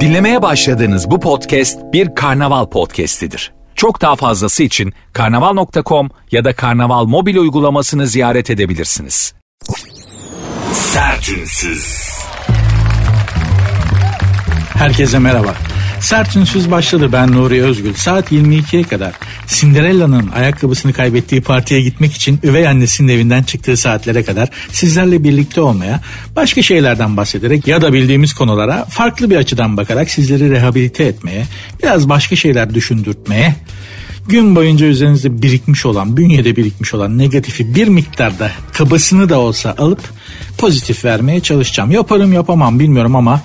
Dinlemeye başladığınız bu podcast bir karnaval podcastidir. Çok daha fazlası için karnaval.com ya da karnaval mobil uygulamasını ziyaret edebilirsiniz. Sertünsüz. Herkese merhaba. Sert Ünsüz başladı ben Nuri Özgül. Saat 22'ye kadar Cinderella'nın ayakkabısını kaybettiği partiye gitmek için üvey annesinin evinden çıktığı saatlere kadar sizlerle birlikte olmaya, başka şeylerden bahsederek ya da bildiğimiz konulara farklı bir açıdan bakarak sizleri rehabilite etmeye, biraz başka şeyler düşündürtmeye, gün boyunca üzerinizde birikmiş olan, bünyede birikmiş olan negatifi bir miktarda kabasını da olsa alıp pozitif vermeye çalışacağım. Yaparım yapamam bilmiyorum ama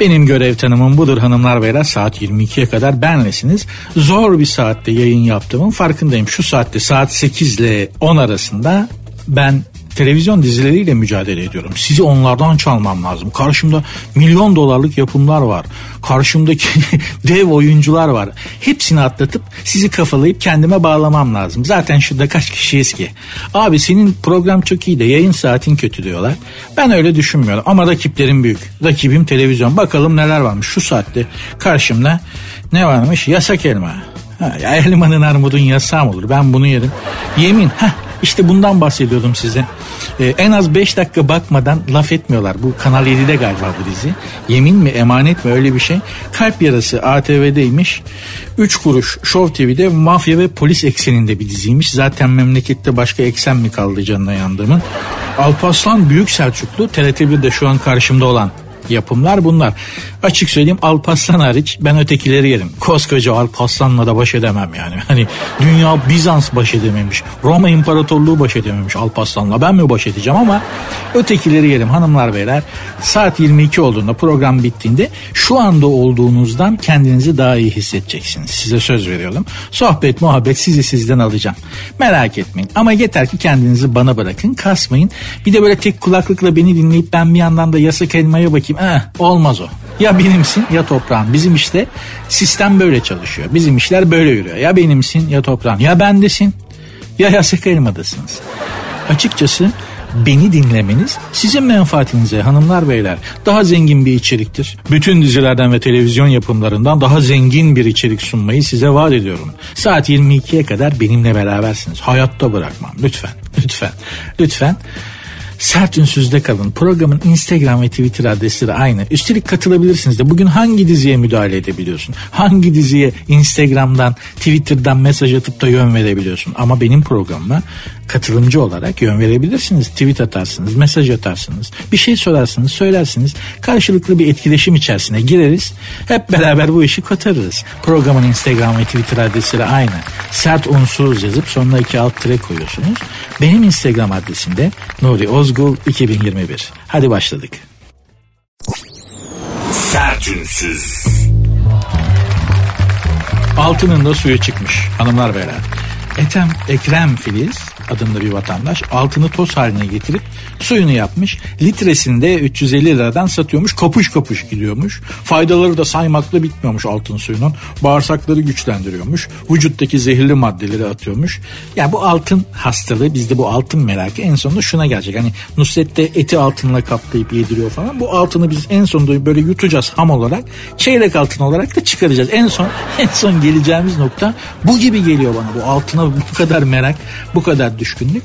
benim görev tanımım budur hanımlar beyler saat 22'ye kadar benlesiniz. Zor bir saatte yayın yaptığımın farkındayım. Şu saatte saat 8 ile 10 arasında ben televizyon dizileriyle mücadele ediyorum. Sizi onlardan çalmam lazım. Karşımda milyon dolarlık yapımlar var. Karşımdaki dev oyuncular var. Hepsini atlatıp sizi kafalayıp kendime bağlamam lazım. Zaten şurada kaç kişiyiz ki? Abi senin program çok iyi de yayın saatin kötü diyorlar. Ben öyle düşünmüyorum ama rakiplerim büyük. Rakibim televizyon. Bakalım neler varmış şu saatte karşımda ne varmış? Yasak elma. Ha, elmanın armudun yasağı mı olur? Ben bunu yerim. Yemin. Heh, işte bundan bahsediyordum size. Ee, en az 5 dakika bakmadan laf etmiyorlar. Bu Kanal 7'de galiba bu dizi. Yemin mi emanet mi öyle bir şey. Kalp yarası ATV'deymiş. 3 kuruş Show TV'de mafya ve polis ekseninde bir diziymiş. Zaten memlekette başka eksen mi kaldı canına yandığımın. Alparslan Büyük Selçuklu TRT1'de şu an karşımda olan yapımlar bunlar. Açık söyleyeyim Alparslan hariç ben ötekileri yerim. Koskoca Alparslan'la da baş edemem yani. Hani dünya Bizans baş edememiş. Roma İmparatorluğu baş edememiş Alparslan'la. Ben mi baş edeceğim ama ötekileri yerim hanımlar beyler. Saat 22 olduğunda program bittiğinde şu anda olduğunuzdan kendinizi daha iyi hissedeceksiniz. Size söz veriyorum. Sohbet muhabbet sizi sizden alacağım. Merak etmeyin. Ama yeter ki kendinizi bana bırakın. Kasmayın. Bir de böyle tek kulaklıkla beni dinleyip ben bir yandan da yasak elmaya bakayım. Eh, olmaz o. Ya benimsin ya toprağın. Bizim işte sistem böyle çalışıyor. Bizim işler böyle yürüyor. Ya benimsin ya toprağın. Ya bendesin ya yasak elmadasınız. Açıkçası beni dinlemeniz sizin menfaatinize hanımlar beyler daha zengin bir içeriktir. Bütün dizilerden ve televizyon yapımlarından daha zengin bir içerik sunmayı size vaat ediyorum. Saat 22'ye kadar benimle berabersiniz. Hayatta bırakmam lütfen lütfen lütfen. Sert Ünsüz'de kalın. Programın Instagram ve Twitter adresleri aynı. Üstelik katılabilirsiniz de. Bugün hangi diziye müdahale edebiliyorsun? Hangi diziye Instagram'dan, Twitter'dan mesaj atıp da yön verebiliyorsun? Ama benim programıma katılımcı olarak yön verebilirsiniz. Tweet atarsınız, mesaj atarsınız. Bir şey sorarsınız, söylersiniz. Karşılıklı bir etkileşim içerisine gireriz. Hep beraber bu işi kotarırız. Programın Instagram ve Twitter adresleri aynı. Sert unsuz yazıp sonuna iki alt tire koyuyorsunuz. Benim Instagram adresim de Nuri Ozgul 2021. Hadi başladık. Sertünsüz. Altının da suyu çıkmış hanımlar beyler. Etem Ekrem Filiz adında bir vatandaş altını toz haline getirip suyunu yapmış. Litresinde 350 liradan satıyormuş. Kapış kapış gidiyormuş. Faydaları da saymakla bitmiyormuş altın suyunun. Bağırsakları güçlendiriyormuş. Vücuttaki zehirli maddeleri atıyormuş. Yani bu altın hastalığı bizde bu altın merakı en sonunda şuna gelecek. Hani Nusret'te eti altınla kaplayıp yediriyor falan. Bu altını biz en sonunda böyle yutacağız ham olarak. Çeyrek altın olarak da çıkaracağız. En son en son geleceğimiz nokta bu gibi geliyor bana. Bu altına bu kadar merak, bu kadar düşkünlük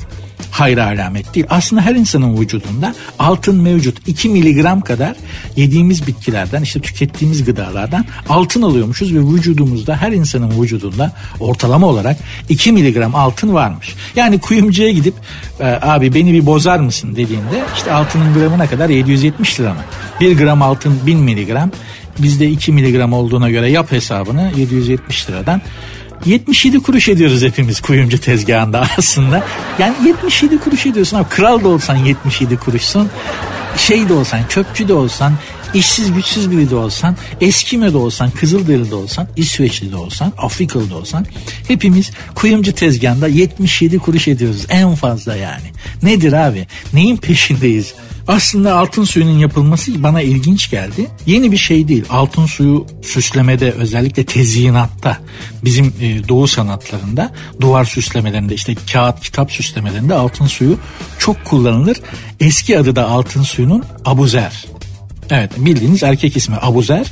hayra alamet değil. Aslında her insanın vücudunda altın mevcut. 2 miligram kadar yediğimiz bitkilerden işte tükettiğimiz gıdalardan altın alıyormuşuz ve vücudumuzda her insanın vücudunda ortalama olarak 2 miligram altın varmış. Yani kuyumcuya gidip e, abi beni bir bozar mısın dediğinde işte altının gramına kadar 770 lira mı? 1 gram altın 1000 miligram bizde 2 miligram olduğuna göre yap hesabını 770 liradan 77 kuruş ediyoruz hepimiz kuyumcu tezgahında aslında. Yani 77 kuruş ediyorsun abi. Kral da olsan 77 kuruşsun. Şey de olsan, çöpçü de olsan, işsiz güçsüz biri de olsan, Eskime de olsan, Kızılderili de olsan, İsveçli de olsan, Afrikalı da olsan hepimiz kuyumcu tezgahında 77 kuruş ediyoruz en fazla yani. Nedir abi? Neyin peşindeyiz? Aslında altın suyunun yapılması bana ilginç geldi. Yeni bir şey değil. Altın suyu süslemede özellikle tezyinatta bizim e, doğu sanatlarında duvar süslemelerinde işte kağıt kitap süslemelerinde altın suyu çok kullanılır. Eski adı da altın suyunun abuzer. Evet bildiğiniz erkek ismi Abuzer.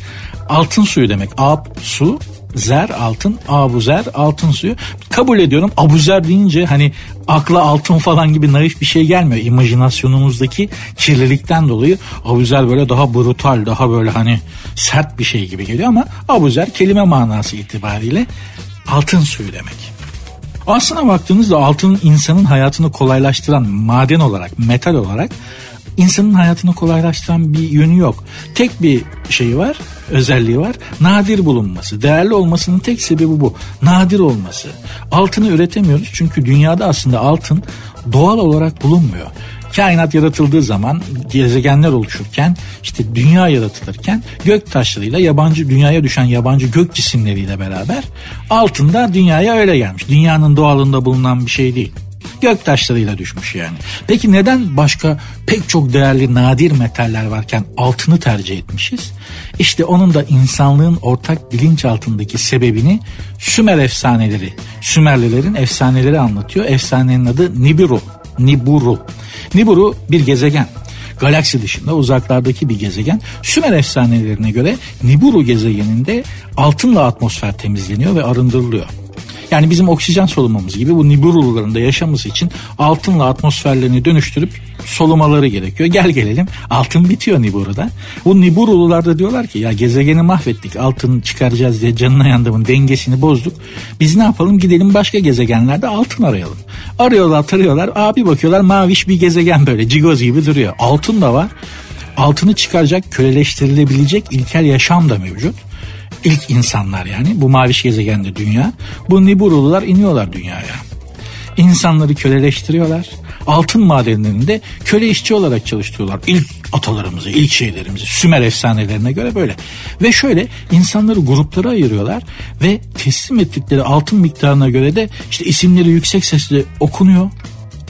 Altın suyu demek. Ab su zer altın abuzer altın suyu kabul ediyorum abuzer deyince hani akla altın falan gibi naif bir şey gelmiyor imajinasyonumuzdaki kirlilikten dolayı abuzer böyle daha brutal daha böyle hani sert bir şey gibi geliyor ama abuzer kelime manası itibariyle altın suyu demek. Aslına baktığınızda altın insanın hayatını kolaylaştıran maden olarak, metal olarak insanın hayatını kolaylaştıran bir yönü yok. Tek bir şeyi var, özelliği var. Nadir bulunması. Değerli olmasının tek sebebi bu. Nadir olması. Altını üretemiyoruz çünkü dünyada aslında altın doğal olarak bulunmuyor kainat yaratıldığı zaman gezegenler oluşurken işte dünya yaratılırken gök taşlarıyla yabancı dünyaya düşen yabancı gök cisimleriyle beraber altında dünyaya öyle gelmiş. Dünyanın doğalında bulunan bir şey değil gök taşlarıyla düşmüş yani. Peki neden başka pek çok değerli nadir metaller varken altını tercih etmişiz? İşte onun da insanlığın ortak bilinç altındaki sebebini Sümer efsaneleri, Sümerlilerin efsaneleri anlatıyor. Efsanenin adı Nibiru. Niburu. Niburu bir gezegen. Galaksi dışında uzaklardaki bir gezegen. Sümer efsanelerine göre Niburu gezegeninde altınla atmosfer temizleniyor ve arındırılıyor. Yani bizim oksijen solumamız gibi bu Nibiruların da yaşaması için altınla atmosferlerini dönüştürüp solumaları gerekiyor. Gel gelelim altın bitiyor Nibiru'da. Bu Niburulular da diyorlar ki ya gezegeni mahvettik altın çıkaracağız diye canına yandığımın dengesini bozduk. Biz ne yapalım gidelim başka gezegenlerde altın arayalım. Arıyorlar tarıyorlar abi bakıyorlar maviş bir gezegen böyle cigoz gibi duruyor. Altın da var. Altını çıkaracak köleleştirilebilecek ilkel yaşam da mevcut ilk insanlar yani bu maviş gezegende dünya. Bu Niburulular iniyorlar dünyaya. İnsanları köleleştiriyorlar. Altın madenlerinde köle işçi olarak çalıştırıyorlar. İlk atalarımızı, ilk şeylerimizi Sümer efsanelerine göre böyle. Ve şöyle insanları gruplara ayırıyorlar ve teslim ettikleri altın miktarına göre de işte isimleri yüksek sesle okunuyor.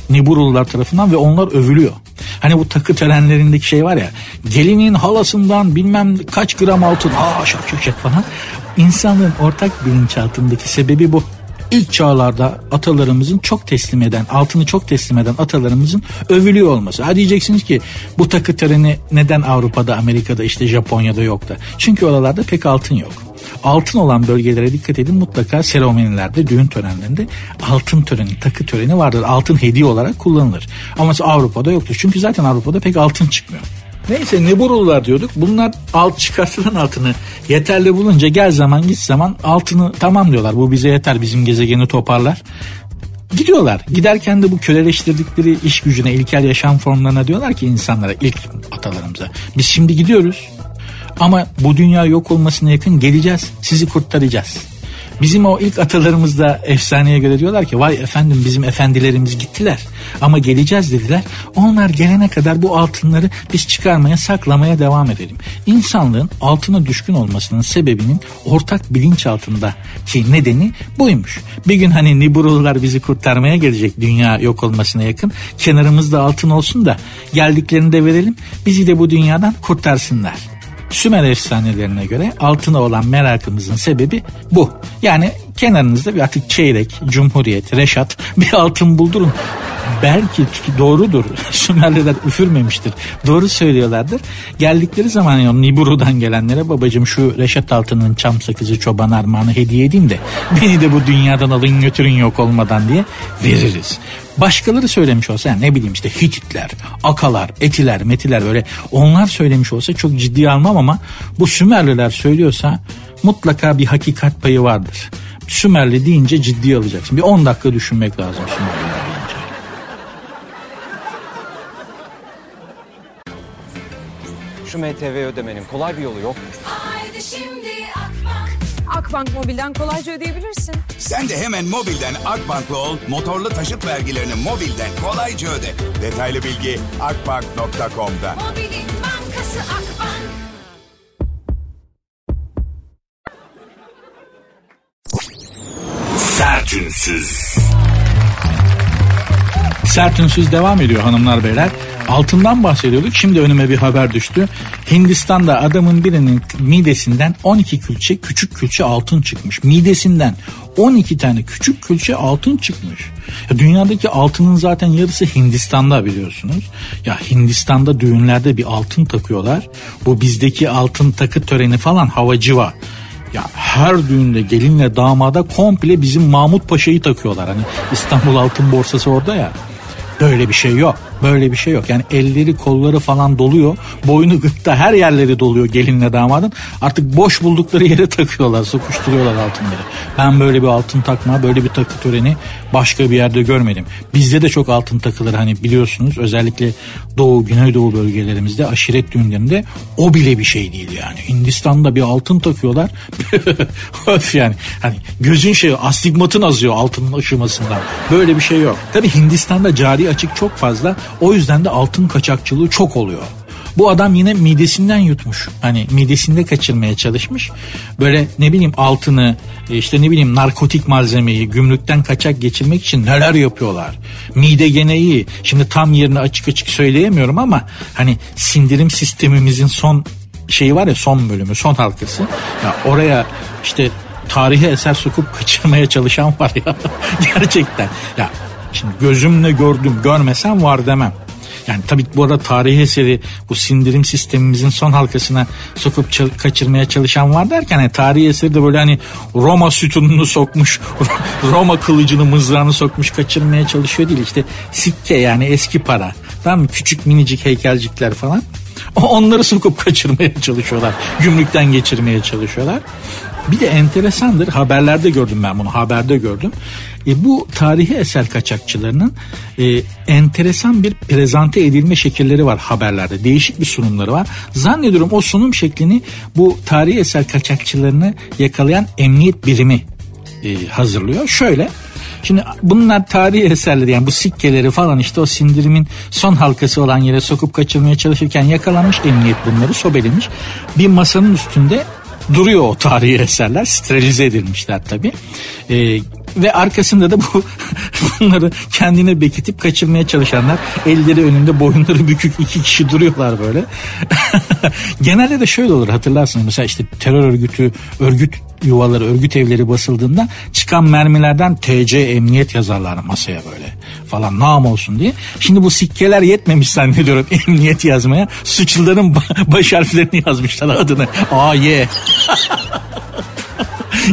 Niburulular tarafından ve onlar övülüyor. Hani bu takı törenlerindeki şey var ya gelinin halasından bilmem kaç gram altın aa şak şak şak falan. İnsanlığın ortak bilinçaltındaki sebebi bu ilk çağlarda atalarımızın çok teslim eden, altını çok teslim eden atalarımızın övülüyor olması. Ha diyeceksiniz ki bu takı töreni neden Avrupa'da, Amerika'da, işte Japonya'da yok da? Çünkü oralarda pek altın yok. Altın olan bölgelere dikkat edin mutlaka seremonilerde, düğün törenlerinde altın töreni, takı töreni vardır. Altın hediye olarak kullanılır. Ama Avrupa'da yoktur. Çünkü zaten Avrupa'da pek altın çıkmıyor. Neyse Neburulular diyorduk. Bunlar alt çıkartılan altını yeterli bulunca gel zaman git zaman altını tamam diyorlar. Bu bize yeter bizim gezegeni toparlar. Gidiyorlar. Giderken de bu köleleştirdikleri iş gücüne, ilkel yaşam formlarına diyorlar ki insanlara, ilk atalarımıza. Biz şimdi gidiyoruz. Ama bu dünya yok olmasına yakın geleceğiz. Sizi kurtaracağız. Bizim o ilk atalarımız da efsaneye göre diyorlar ki vay efendim bizim efendilerimiz gittiler ama geleceğiz dediler. Onlar gelene kadar bu altınları biz çıkarmaya saklamaya devam edelim. İnsanlığın altına düşkün olmasının sebebinin ortak bilinç altında ki nedeni buymuş. Bir gün hani Niburulular bizi kurtarmaya gelecek dünya yok olmasına yakın kenarımızda altın olsun da geldiklerinde verelim bizi de bu dünyadan kurtarsınlar. Sümer efsanelerine göre altına olan merakımızın sebebi bu. Yani kenarınızda bir artık çeyrek, cumhuriyet, reşat bir altın buldurun. Belki doğrudur. Sümerliler üfürmemiştir. Doğru söylüyorlardır. Geldikleri zaman ya Niburu'dan gelenlere babacım şu Reşat Altın'ın çam sakızı çoban armağanı hediye edeyim de beni de bu dünyadan alın götürün yok olmadan diye veririz. Başkaları söylemiş olsa yani ne bileyim işte Hititler, Akalar, Etiler, Metiler böyle onlar söylemiş olsa çok ciddi almam ama bu Sümerliler söylüyorsa mutlaka bir hakikat payı vardır. Sümerli deyince ciddi alacaksın. Bir 10 dakika düşünmek lazım Sümerliler deyince. Şu MTV ödemenin kolay bir yolu yok. Haydi şimdi Akbank. Akbank Mobil'den kolayca ödeyebilirsin. Sen de hemen mobilden Akbank'la ol, motorlu taşıt vergilerini mobilden kolayca öde. Detaylı bilgi akbank.com'da. Mobilin bankası Akbank. Sertünsüz. Sert Ünsüz devam ediyor hanımlar beyler. Altından bahsediyorduk. Şimdi önüme bir haber düştü. Hindistan'da adamın birinin midesinden 12 külçe küçük külçe altın çıkmış. Midesinden 12 tane küçük külçe altın çıkmış. Ya dünyadaki altının zaten yarısı Hindistan'da biliyorsunuz. Ya Hindistan'da düğünlerde bir altın takıyorlar. Bu bizdeki altın takı töreni falan havacıva. Ya her düğünde gelinle damada komple bizim Mahmut Paşa'yı takıyorlar. Hani İstanbul Altın Borsası orada ya. Böyle bir şey yok. Böyle bir şey yok. Yani elleri kolları falan doluyor. Boynu gırtta her yerleri doluyor gelinle damadın. Artık boş buldukları yere takıyorlar. Sokuşturuyorlar altınları. Ben böyle bir altın takma böyle bir takı töreni başka bir yerde görmedim. Bizde de çok altın takılır hani biliyorsunuz. Özellikle Doğu, Güneydoğu bölgelerimizde aşiret düğünlerinde o bile bir şey değil yani. Hindistan'da bir altın takıyorlar. Öf yani. Hani gözün şey astigmatın azıyor altının ışımasından. Böyle bir şey yok. Tabi Hindistan'da cari açık çok fazla. O yüzden de altın kaçakçılığı çok oluyor. Bu adam yine midesinden yutmuş. Hani midesinde kaçırmaya çalışmış. Böyle ne bileyim altını işte ne bileyim narkotik malzemeyi gümrükten kaçak geçirmek için neler yapıyorlar. Mide gene iyi. Şimdi tam yerini açık açık söyleyemiyorum ama hani sindirim sistemimizin son şeyi var ya son bölümü son halkası. Ya oraya işte tarihi eser sokup kaçırmaya çalışan var ya. Gerçekten. Ya Şimdi gözümle gördüm görmesem var demem. Yani tabii bu arada tarihi eseri bu sindirim sistemimizin son halkasına sokup çal- kaçırmaya çalışan var derken yani tarihi eseri de böyle hani Roma sütununu sokmuş, Roma kılıcını mızrağını sokmuş kaçırmaya çalışıyor değil. işte sikke yani eski para. Tamam mı? Küçük minicik heykelcikler falan. Onları sokup kaçırmaya çalışıyorlar. Gümrükten geçirmeye çalışıyorlar. Bir de enteresandır haberlerde gördüm ben bunu haberde gördüm. E, bu tarihi eser kaçakçılarının e, enteresan bir prezante edilme şekilleri var haberlerde. Değişik bir sunumları var. Zannediyorum o sunum şeklini bu tarihi eser kaçakçılarını yakalayan emniyet birimi e, hazırlıyor. Şöyle Şimdi bunlar tarihi eserleri yani bu sikkeleri falan işte o sindirimin son halkası olan yere sokup kaçırmaya çalışırken yakalanmış emniyet bunları sobelemiş. Bir masanın üstünde duruyor o tarihi eserler. Sterilize edilmişler tabi ee, ve arkasında da bu bunları kendine bekitip kaçırmaya çalışanlar. Elleri önünde boyunları bükük iki kişi duruyorlar böyle. Genelde de şöyle olur hatırlarsınız. Mesela işte terör örgütü örgüt yuvaları, örgüt evleri basıldığında çıkan mermilerden TC emniyet yazarlar masaya böyle falan nam olsun diye. Şimdi bu sikkeler yetmemiş zannediyorum emniyet yazmaya. Suçluların baş harflerini yazmışlar adını. A, Y.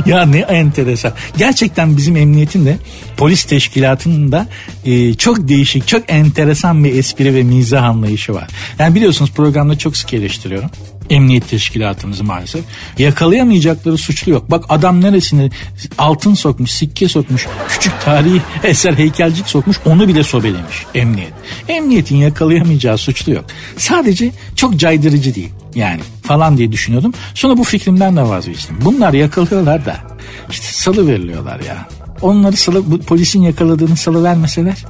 ya ne enteresan. Gerçekten bizim emniyetin de polis teşkilatının da e, çok değişik, çok enteresan bir espri ve mizah anlayışı var. Yani biliyorsunuz programda çok sık eleştiriyorum emniyet teşkilatımızı maalesef. Yakalayamayacakları suçlu yok. Bak adam neresine altın sokmuş, sikke sokmuş, küçük tarihi eser heykelcik sokmuş onu bile sobelemiş emniyet. Emniyetin yakalayamayacağı suçlu yok. Sadece çok caydırıcı değil yani falan diye düşünüyordum. Sonra bu fikrimden de vazgeçtim. Bunlar yakalıyorlar da işte salı veriliyorlar ya. Onları salı, bu polisin yakaladığını salı vermeseler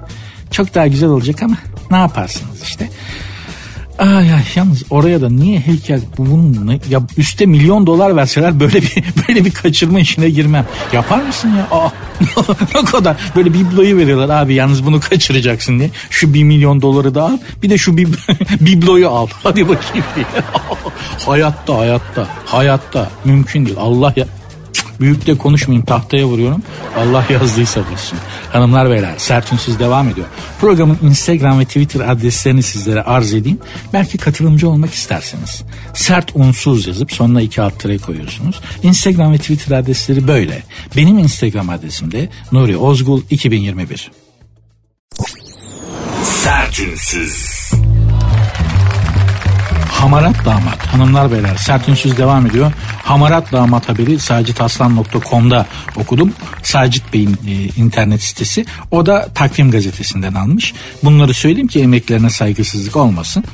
çok daha güzel olacak ama ne yaparsınız işte. Ay ay yalnız oraya da niye heykel bunun ya üste milyon dolar verseler böyle bir böyle bir kaçırma işine girmem. Yapar mısın ya? Aa, ne kadar böyle bibloyu veriyorlar abi yalnız bunu kaçıracaksın diye. Şu bir milyon doları da al bir de şu bib bibloyu al. Hadi bakayım diye. hayatta hayatta hayatta mümkün değil. Allah ya Büyük de konuşmayayım tahtaya vuruyorum. Allah yazdıysa bilsin. Hanımlar beyler sert unsuz devam ediyor. Programın Instagram ve Twitter adreslerini sizlere arz edeyim. Belki katılımcı olmak isterseniz. Sert unsuz yazıp sonuna iki alt tere koyuyorsunuz. Instagram ve Twitter adresleri böyle. Benim Instagram adresim de Nuri Ozgul 2021. Sertünsüz. Hamarat Damat hanımlar beyler sert ünsüz devam ediyor. Hamarat Damat haberi sacitaslan.com'da okudum. Sacit Bey'in e, internet sitesi. O da takvim gazetesinden almış. Bunları söyleyeyim ki emeklerine saygısızlık olmasın.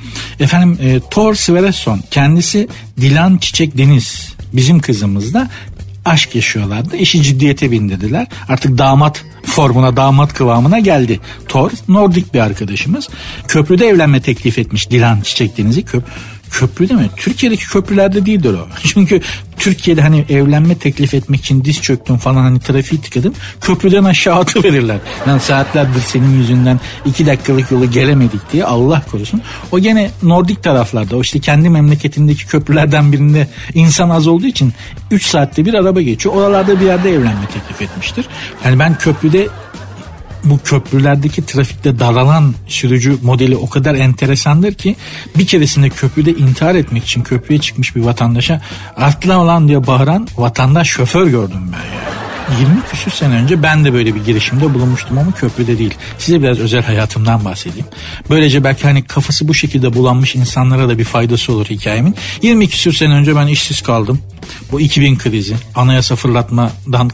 Efendim e, Thor Sverreson kendisi Dilan Çiçek Deniz bizim kızımız da aşk yaşıyorlardı. İşi ciddiyete bindirdiler. Artık damat formuna damat kıvamına geldi. Thor Nordik bir arkadaşımız. Köprüde evlenme teklif etmiş Dilan Çiçek Deniz'i. Köp köprüde mi? Türkiye'deki köprülerde değildir o. Çünkü Türkiye'de hani evlenme teklif etmek için diz çöktüm falan hani trafiği tıkadım. Köprüden aşağı atı verirler. Yani saatlerdir senin yüzünden iki dakikalık yolu gelemedik diye Allah korusun. O gene Nordik taraflarda o işte kendi memleketindeki köprülerden birinde insan az olduğu için 3 saatte bir araba geçiyor. Oralarda bir yerde evlenme teklif etmiştir. Yani ben köprüde bu köprülerdeki trafikte daralan sürücü modeli o kadar enteresandır ki bir keresinde köprüde intihar etmek için köprüye çıkmış bir vatandaşa atla olan diye bağıran vatandaş şoför gördüm ben ya. 20 küsür sene önce ben de böyle bir girişimde bulunmuştum ama köprüde değil. Size biraz özel hayatımdan bahsedeyim. Böylece belki hani kafası bu şekilde bulanmış insanlara da bir faydası olur hikayemin. 20 küsür sene önce ben işsiz kaldım. Bu 2000 krizi, anayasa fırlatmadan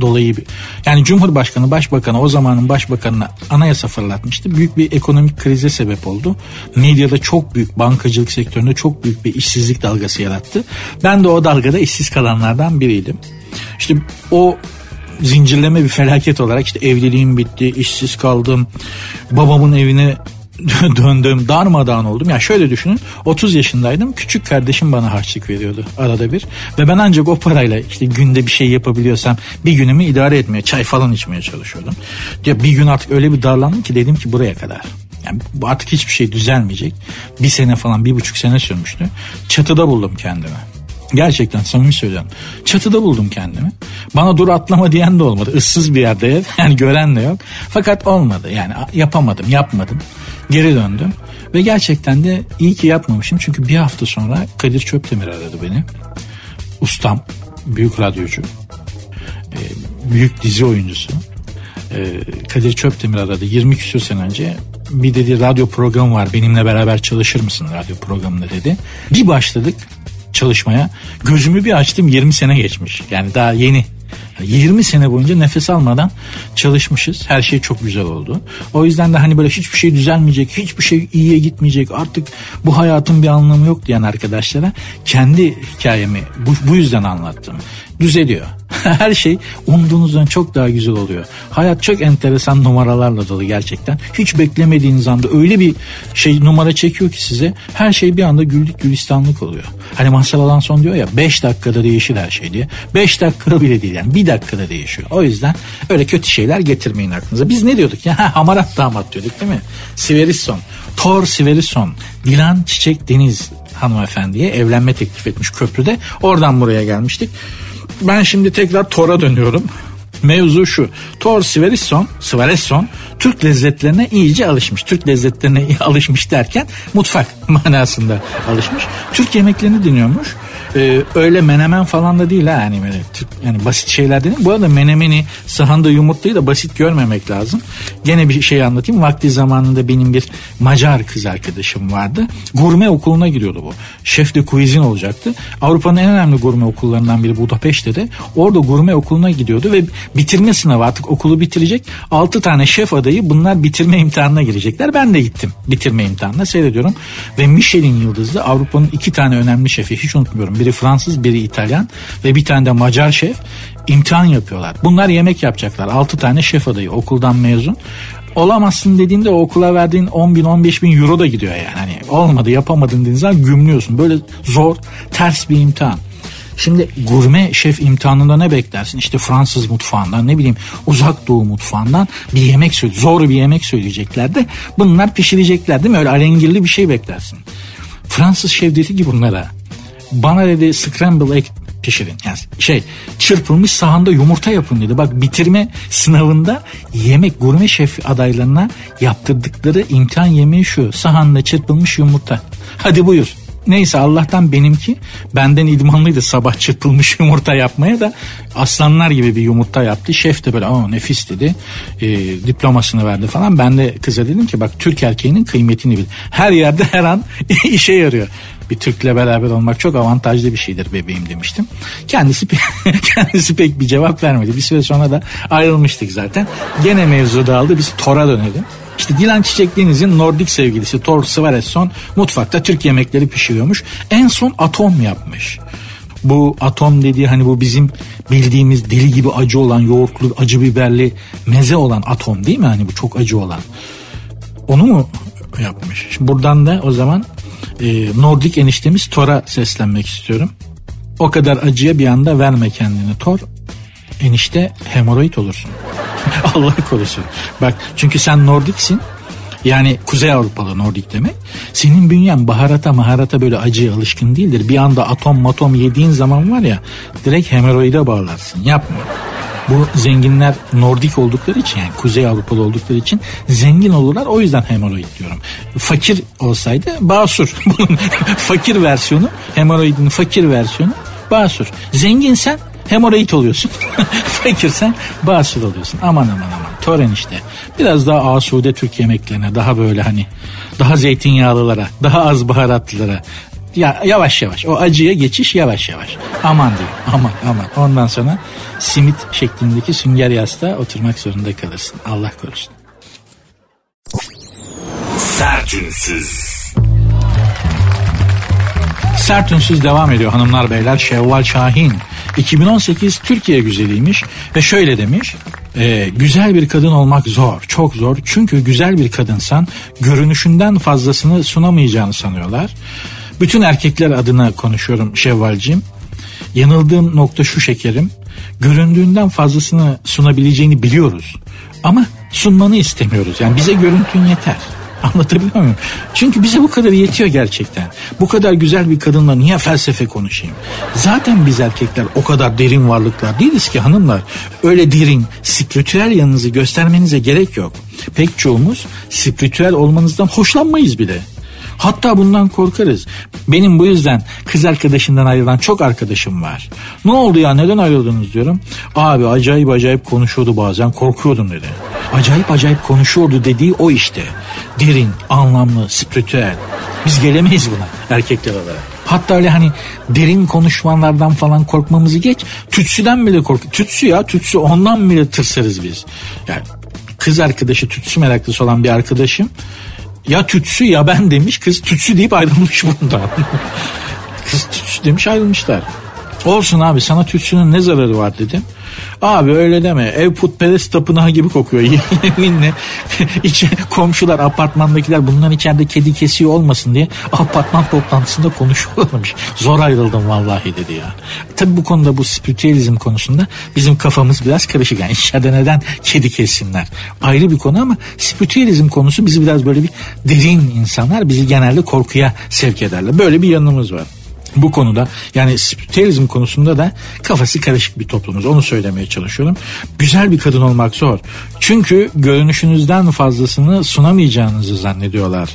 dolayı bir, yani Cumhurbaşkanı, Başbakanı o zamanın başbakanına anayasa fırlatmıştı. Büyük bir ekonomik krize sebep oldu. Medyada çok büyük, bankacılık sektöründe çok büyük bir işsizlik dalgası yarattı. Ben de o dalgada işsiz kalanlardan biriydim. İşte o zincirleme bir felaket olarak işte evliliğim bitti, işsiz kaldım, babamın evine döndüm, darmadağın oldum. Ya şöyle düşünün 30 yaşındaydım küçük kardeşim bana harçlık veriyordu arada bir. Ve ben ancak o parayla işte günde bir şey yapabiliyorsam bir günümü idare etmeye çay falan içmeye çalışıyordum. Ya bir gün artık öyle bir darlandım ki dedim ki buraya kadar. Yani artık hiçbir şey düzelmeyecek. Bir sene falan bir buçuk sene sürmüştü. Çatıda buldum kendimi. Gerçekten samimi söylüyorum. Çatıda buldum kendimi. Bana dur atlama diyen de olmadı. Issız bir yerde ev. Yani gören de yok. Fakat olmadı. Yani yapamadım, yapmadım. Geri döndüm. Ve gerçekten de iyi ki yapmamışım. Çünkü bir hafta sonra Kadir Çöptemir aradı beni. Ustam, büyük radyocu, e, büyük dizi oyuncusu. E, Kadir Çöptemir aradı 20 küsur sene önce. Bir dedi radyo programı var benimle beraber çalışır mısın radyo programında dedi. Bir başladık çalışmaya. Gözümü bir açtım 20 sene geçmiş. Yani daha yeni 20 sene boyunca nefes almadan çalışmışız. Her şey çok güzel oldu. O yüzden de hani böyle hiçbir şey düzelmeyecek, hiçbir şey iyiye gitmeyecek. Artık bu hayatın bir anlamı yok diyen arkadaşlara kendi hikayemi bu, bu yüzden anlattım. Düzeliyor. Her şey umduğunuzdan çok daha güzel oluyor. Hayat çok enteresan numaralarla dolu gerçekten. Hiç beklemediğiniz anda öyle bir şey numara çekiyor ki size her şey bir anda güldük gülistanlık oluyor. Hani Mahsar Alanson diyor ya 5 dakikada değişir her şey diye. 5 dakika bile değil yani bir dakikada değişiyor. O yüzden öyle kötü şeyler getirmeyin aklınıza. Biz ne diyorduk ya? hamarat damat diyorduk değil mi? Siverisson. Thor Siverisson. Dilan Çiçek Deniz hanımefendiye evlenme teklif etmiş köprüde. Oradan buraya gelmiştik. Ben şimdi tekrar Thor'a dönüyorum. Mevzu şu. Thor Siverisson, Siverisson Türk lezzetlerine iyice alışmış. Türk lezzetlerine alışmış derken mutfak manasında alışmış. Türk yemeklerini dinliyormuş. Ee, öyle menemen falan da değil ha yani böyle yani basit şeyler dedim. Bu arada menemeni sahanda yumurtayı da basit görmemek lazım. Gene bir şey anlatayım. Vakti zamanında benim bir Macar kız arkadaşım vardı. Gurme okuluna giriyordu bu. Şef de cuisine olacaktı. Avrupa'nın en önemli gurme okullarından biri Budapeşte de. Orada gurme okuluna gidiyordu ve bitirme sınavı artık okulu bitirecek. 6 tane şef adayı bunlar bitirme imtihanına girecekler. Ben de gittim bitirme imtihanına seyrediyorum. Ve Michelin yıldızlı Avrupa'nın iki tane önemli şefi hiç unutmuyorum. Biri Fransız biri İtalyan ve bir tane de Macar şef imtihan yapıyorlar. Bunlar yemek yapacaklar. 6 tane şef adayı okuldan mezun olamazsın dediğinde o okula verdiğin 10 bin 15 bin euro da gidiyor yani. Hani olmadı yapamadın dediğin zaman gümlüyorsun. Böyle zor ters bir imtihan. Şimdi gurme şef imtihanında ne beklersin? İşte Fransız mutfağından ne bileyim uzak doğu mutfağından bir yemek söyle zor bir yemek söyleyecekler de bunlar pişirecekler değil mi? Öyle alengirli bir şey beklersin. Fransız şef dedi ki bunlara bana dedi scramble egg pişirin. Yani şey çırpılmış sahanda yumurta yapın dedi. Bak bitirme sınavında yemek gurme şef adaylarına yaptırdıkları imtihan yemeği şu. Sahanda çırpılmış yumurta. Hadi buyur. Neyse Allah'tan benimki benden idmanlıydı sabah çırpılmış yumurta yapmaya da aslanlar gibi bir yumurta yaptı. Şef de böyle Aa, nefis dedi e, diplomasını verdi falan. Ben de kıza dedim ki bak Türk erkeğinin kıymetini bil. Her yerde her an işe yarıyor. Bir Türk'le beraber olmak çok avantajlı bir şeydir bebeğim demiştim. Kendisi kendisi pek bir cevap vermedi. Bir süre sonra da ayrılmıştık zaten. Gene mevzu dağıldı. Biz Tor'a dönelim. İşte Dilan Çiçek Deniz'in Nordik sevgilisi Thor Svaresson mutfakta Türk yemekleri pişiriyormuş. En son atom yapmış. Bu atom dediği hani bu bizim bildiğimiz deli gibi acı olan yoğurtlu acı biberli meze olan atom değil mi? Hani bu çok acı olan. Onu mu yapmış? Şimdi buradan da o zaman e, Nordik eniştemiz Thor'a seslenmek istiyorum. O kadar acıya bir anda verme kendini Thor. Enişte hemoroid olursun. Allah korusun. Bak çünkü sen Nordiksin. Yani Kuzey Avrupalı Nordik demek. Senin bünyen baharata maharata böyle acıya alışkın değildir. Bir anda atom matom yediğin zaman var ya direkt hemoroide bağlarsın. Yapma. Bu zenginler Nordik oldukları için yani Kuzey Avrupalı oldukları için zengin olurlar. O yüzden hemoroid diyorum. Fakir olsaydı basur. Fakir versiyonu hemoroidin fakir versiyonu basur. Zenginsen hemoroid oluyorsun. Fakirsen basur oluyorsun. Aman aman aman. Tören işte. Biraz daha asude Türk yemeklerine daha böyle hani daha zeytinyağlılara daha az baharatlılara ya yavaş yavaş o acıya geçiş yavaş yavaş. Aman diyeyim aman aman. Ondan sonra simit şeklindeki sünger yastığa oturmak zorunda kalırsın. Allah korusun. Sertünsüz. Sert Ünsüz devam ediyor hanımlar beyler. Şevval Şahin 2018 Türkiye güzeliymiş ve şöyle demiş. "E, güzel bir kadın olmak zor, çok zor. Çünkü güzel bir kadınsan görünüşünden fazlasını sunamayacağını sanıyorlar. Bütün erkekler adına konuşuyorum Şevvalcim. Yanıldığım nokta şu şekerim. Göründüğünden fazlasını sunabileceğini biliyoruz. Ama sunmanı istemiyoruz. Yani bize görüntün yeter. Anlatabiliyor muyum? Çünkü bize bu kadar yetiyor gerçekten. Bu kadar güzel bir kadınla niye felsefe konuşayım? Zaten biz erkekler o kadar derin varlıklar değiliz ki hanımlar. Öyle derin, spiritüel yanınızı göstermenize gerek yok. Pek çoğumuz spiritüel olmanızdan hoşlanmayız bile. Hatta bundan korkarız. Benim bu yüzden kız arkadaşından ayrılan çok arkadaşım var. Ne oldu ya neden ayrıldınız diyorum. Abi acayip acayip konuşuyordu bazen korkuyordum dedi. Acayip acayip konuşuyordu dediği o işte. Derin, anlamlı, spiritüel. Biz gelemeyiz buna erkekler olarak. Hatta öyle hani derin konuşmalardan falan korkmamızı geç. Tütsüden bile kork. Tütsü ya tütsü ondan bile tırsarız biz. Yani kız arkadaşı tütsü meraklısı olan bir arkadaşım ya tütsü ya ben demiş kız tütsü deyip ayrılmış bundan. kız tütsü demiş ayrılmışlar. Olsun abi sana tütsünün ne zararı var dedim. Abi öyle deme ev putperest tapınağı gibi kokuyor yeminle. İçe komşular apartmandakiler bundan içeride kedi kesiyor olmasın diye apartman toplantısında konuşuyorlarmış. Zor ayrıldım vallahi dedi ya. Tabi bu konuda bu spiritüelizm konusunda bizim kafamız biraz karışık. Yani içeride neden kedi kessinler ayrı bir konu ama spiritüelizm konusu bizi biraz böyle bir derin insanlar bizi genelde korkuya sevk ederler. Böyle bir yanımız var bu konuda yani spiritüelizm konusunda da kafası karışık bir toplumuz. Onu söylemeye çalışıyorum. Güzel bir kadın olmak zor. Çünkü görünüşünüzden fazlasını sunamayacağınızı zannediyorlar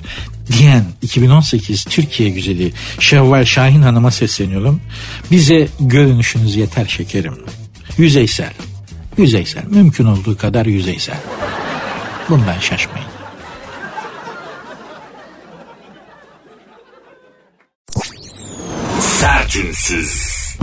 diyen 2018 Türkiye güzeli Şevval Şahin Hanım'a sesleniyorum. Bize görünüşünüz yeter şekerim. Yüzeysel. Yüzeysel. Mümkün olduğu kadar yüzeysel. Bundan şaşmayın. Sertünsüz.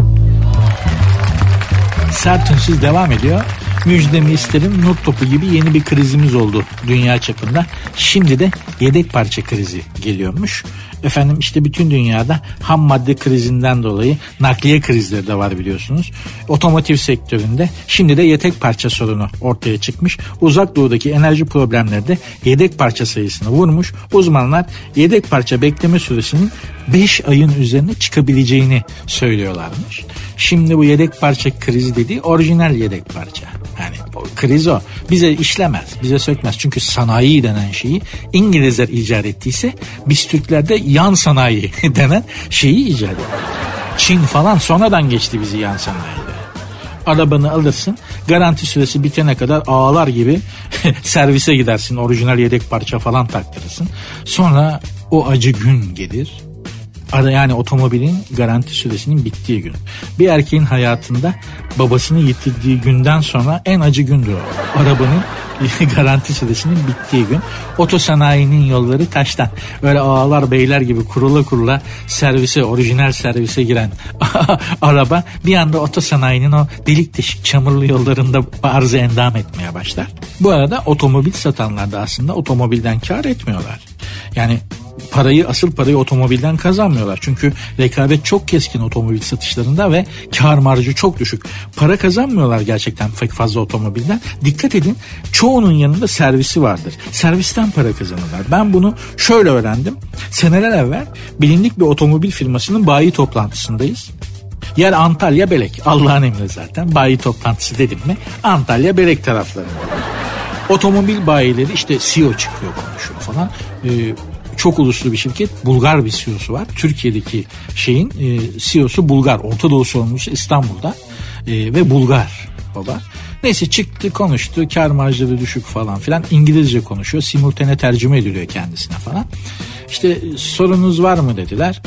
Sertünsüz devam ediyor. Müjdemi isterim nur topu gibi yeni bir krizimiz oldu dünya çapında. Şimdi de yedek parça krizi geliyormuş. Efendim işte bütün dünyada ham madde krizinden dolayı nakliye krizleri de var biliyorsunuz. Otomotiv sektöründe şimdi de yedek parça sorunu ortaya çıkmış. Uzak doğudaki enerji problemleri de yedek parça sayısını vurmuş. Uzmanlar yedek parça bekleme süresinin 5 ayın üzerine çıkabileceğini söylüyorlarmış. Şimdi bu yedek parça krizi dediği orijinal yedek parça. Yani o kriz o. Bize işlemez, bize sökmez. Çünkü sanayi denen şeyi İngilizler icat ettiyse biz Türklerde yan sanayi denen şeyi icat ettik. Çin falan sonradan geçti bizi yan sanayide. Arabanı alırsın garanti süresi bitene kadar ağlar gibi servise gidersin orijinal yedek parça falan taktırırsın. Sonra o acı gün gelir yani otomobilin garanti süresinin bittiği gün. Bir erkeğin hayatında babasını yitirdiği günden sonra en acı gündür o. Arabanın garanti süresinin bittiği gün. Otosanayinin yolları taştan. Böyle ağalar beyler gibi kurula kurula servise, orijinal servise giren araba bir anda otosanayinin o delik deşik çamurlu yollarında arzı endam etmeye başlar. Bu arada otomobil satanlar da aslında otomobilden kar etmiyorlar. Yani parayı asıl parayı otomobilden kazanmıyorlar. Çünkü rekabet çok keskin otomobil satışlarında ve kar marjı çok düşük. Para kazanmıyorlar gerçekten pek fazla otomobilden. Dikkat edin çoğunun yanında servisi vardır. Servisten para kazanırlar. Ben bunu şöyle öğrendim. Seneler evvel bilindik bir otomobil firmasının bayi toplantısındayız. Yer Antalya Belek. Allah'ın emri zaten. Bayi toplantısı dedim mi Antalya Belek taraflarında. Otomobil bayileri işte CEO çıkıyor konuşuyor falan. Ee, çok uluslu bir şirket. Bulgar bir CEO'su var. Türkiye'deki şeyin e, CEO'su Bulgar. Orta Doğu sorumlusu İstanbul'da. E, ve Bulgar baba. Neyse çıktı konuştu. Kar marjları düşük falan filan. İngilizce konuşuyor. Simultane tercüme ediliyor kendisine falan. İşte sorunuz var mı dediler.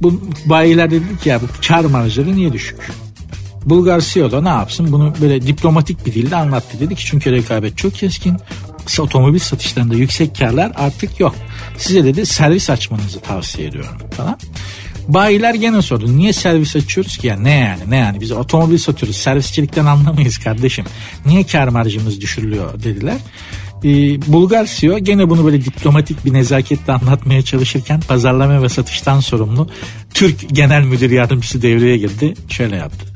Bu bayiler dedi ki ya bu kar marjları niye düşük? Bulgar CEO da ne yapsın bunu böyle diplomatik bir dilde anlattı. Dedi ki çünkü rekabet çok keskin. Otomobil satışlarında yüksek karlar artık yok. Size dedi servis açmanızı tavsiye ediyorum falan. Bayiler gene sordu. Niye servis açıyoruz ki? Ya ne yani ne yani biz otomobil satıyoruz. Servisçilikten anlamayız kardeşim. Niye kar marjımız düşürülüyor dediler. Ee, Bulgar CEO gene bunu böyle diplomatik bir nezaketle anlatmaya çalışırken pazarlama ve satıştan sorumlu Türk Genel Müdür Yardımcısı devreye girdi. Şöyle yaptı.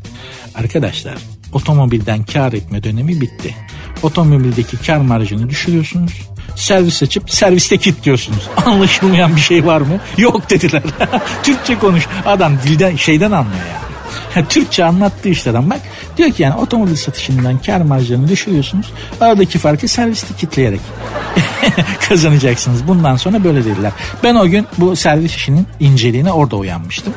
Arkadaşlar otomobilden kar etme dönemi bitti. Otomobildeki kar marjını düşürüyorsunuz. Servis açıp serviste kilitliyorsunuz. Anlaşılmayan bir şey var mı? Yok dediler. Türkçe konuş. Adam dilden şeyden anlıyor yani. Türkçe anlattı işte adam bak. Diyor ki yani otomobil satışından kar marjını düşürüyorsunuz. Aradaki farkı serviste kitleyerek kazanacaksınız. Bundan sonra böyle dediler. Ben o gün bu servis işinin inceliğine orada uyanmıştım.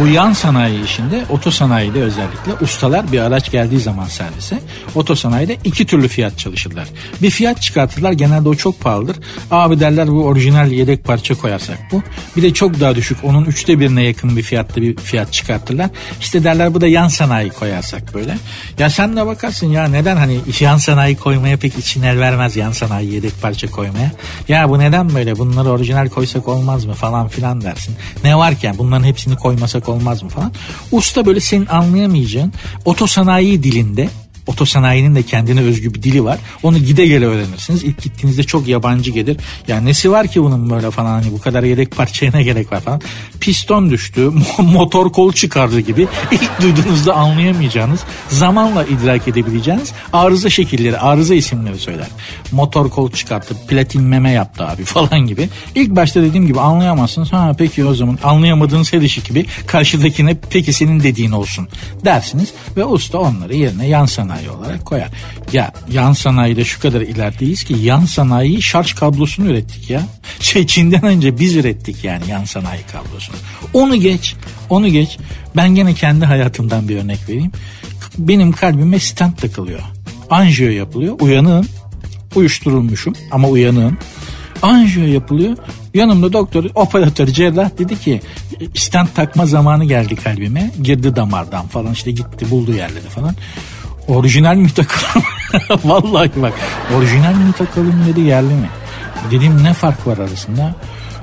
Bu yan sanayi işinde otosanayide özellikle ustalar bir araç geldiği zaman servise otosanayide iki türlü fiyat çalışırlar. Bir fiyat çıkartırlar genelde o çok pahalıdır. Abi derler bu orijinal yedek parça koyarsak bu. Bir de çok daha düşük onun üçte birine yakın bir fiyatta bir fiyat çıkartırlar. İşte derler bu da yan sanayi koyarsak böyle. Ya sen de bakarsın ya neden hani yan sanayi koymaya pek için el vermez yan sanayi yedek parça koymaya. Ya bu neden böyle bunları orijinal koysak olmaz mı falan filan dersin. Ne varken bunların hepsini koymasak olmaz mı falan. Usta böyle senin anlayamayacağın otosanayi dilinde Otosanayinin de kendine özgü bir dili var. Onu gide gele öğrenirsiniz. İlk gittiğinizde çok yabancı gelir. Yani nesi var ki bunun böyle falan hani bu kadar yedek parçaya ne gerek var falan. Piston düştü, motor kol çıkardı gibi ilk duyduğunuzda anlayamayacağınız, zamanla idrak edebileceğiniz arıza şekilleri, arıza isimleri söyler. Motor kol çıkarttı, platin meme yaptı abi falan gibi. İlk başta dediğim gibi anlayamazsınız. Ha peki o zaman anlayamadığınız her işi gibi karşıdakine peki senin dediğin olsun dersiniz ve usta onları yerine yan sanayi sanayi olarak koyar. Ya yan sanayide şu kadar ilerideyiz ki yan sanayi şarj kablosunu ürettik ya. Şey Çin'den önce biz ürettik yani yan sanayi kablosunu. Onu geç, onu geç. Ben gene kendi hayatımdan bir örnek vereyim. Benim kalbime stent takılıyor. Anjiyo yapılıyor. Uyanığım. Uyuşturulmuşum ama uyanığım. Anjiyo yapılıyor. Yanımda doktor, operatör, cerrah dedi ki stent takma zamanı geldi kalbime. Girdi damardan falan işte gitti buldu yerleri falan. Orijinal mi takalım? Vallahi bak orijinal mi takalım dedi yerli mi? Dedim ne fark var arasında?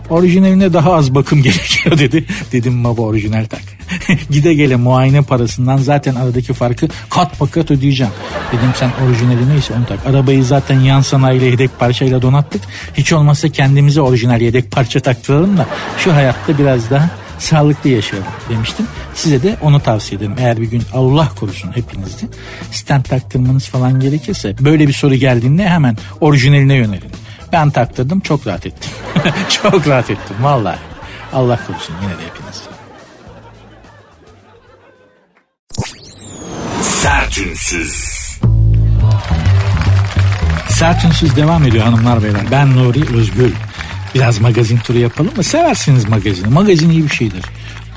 Orijinaline daha az bakım gerekiyor dedi. Dedim baba orijinal tak. Gide gele muayene parasından zaten aradaki farkı kat pakat ödeyeceğim. Dedim sen orijinali neyse onu tak. Arabayı zaten yan sanayiyle yedek parçayla donattık. Hiç olmazsa kendimize orijinal yedek parça taktıralım da şu hayatta biraz daha sağlıklı yaşayalım demiştim. Size de onu tavsiye ederim. Eğer bir gün Allah korusun hepinizde stent taktırmanız falan gerekirse böyle bir soru geldiğinde hemen orijinaline yönelin. Ben taktırdım çok rahat ettim. çok rahat ettim vallahi. Allah korusun yine de hepiniz. Sertünsüz. Sertünsüz devam ediyor hanımlar beyler. Ben Nuri Özgül. Biraz magazin turu yapalım mı? Seversiniz magazini. Magazin iyi bir şeydir.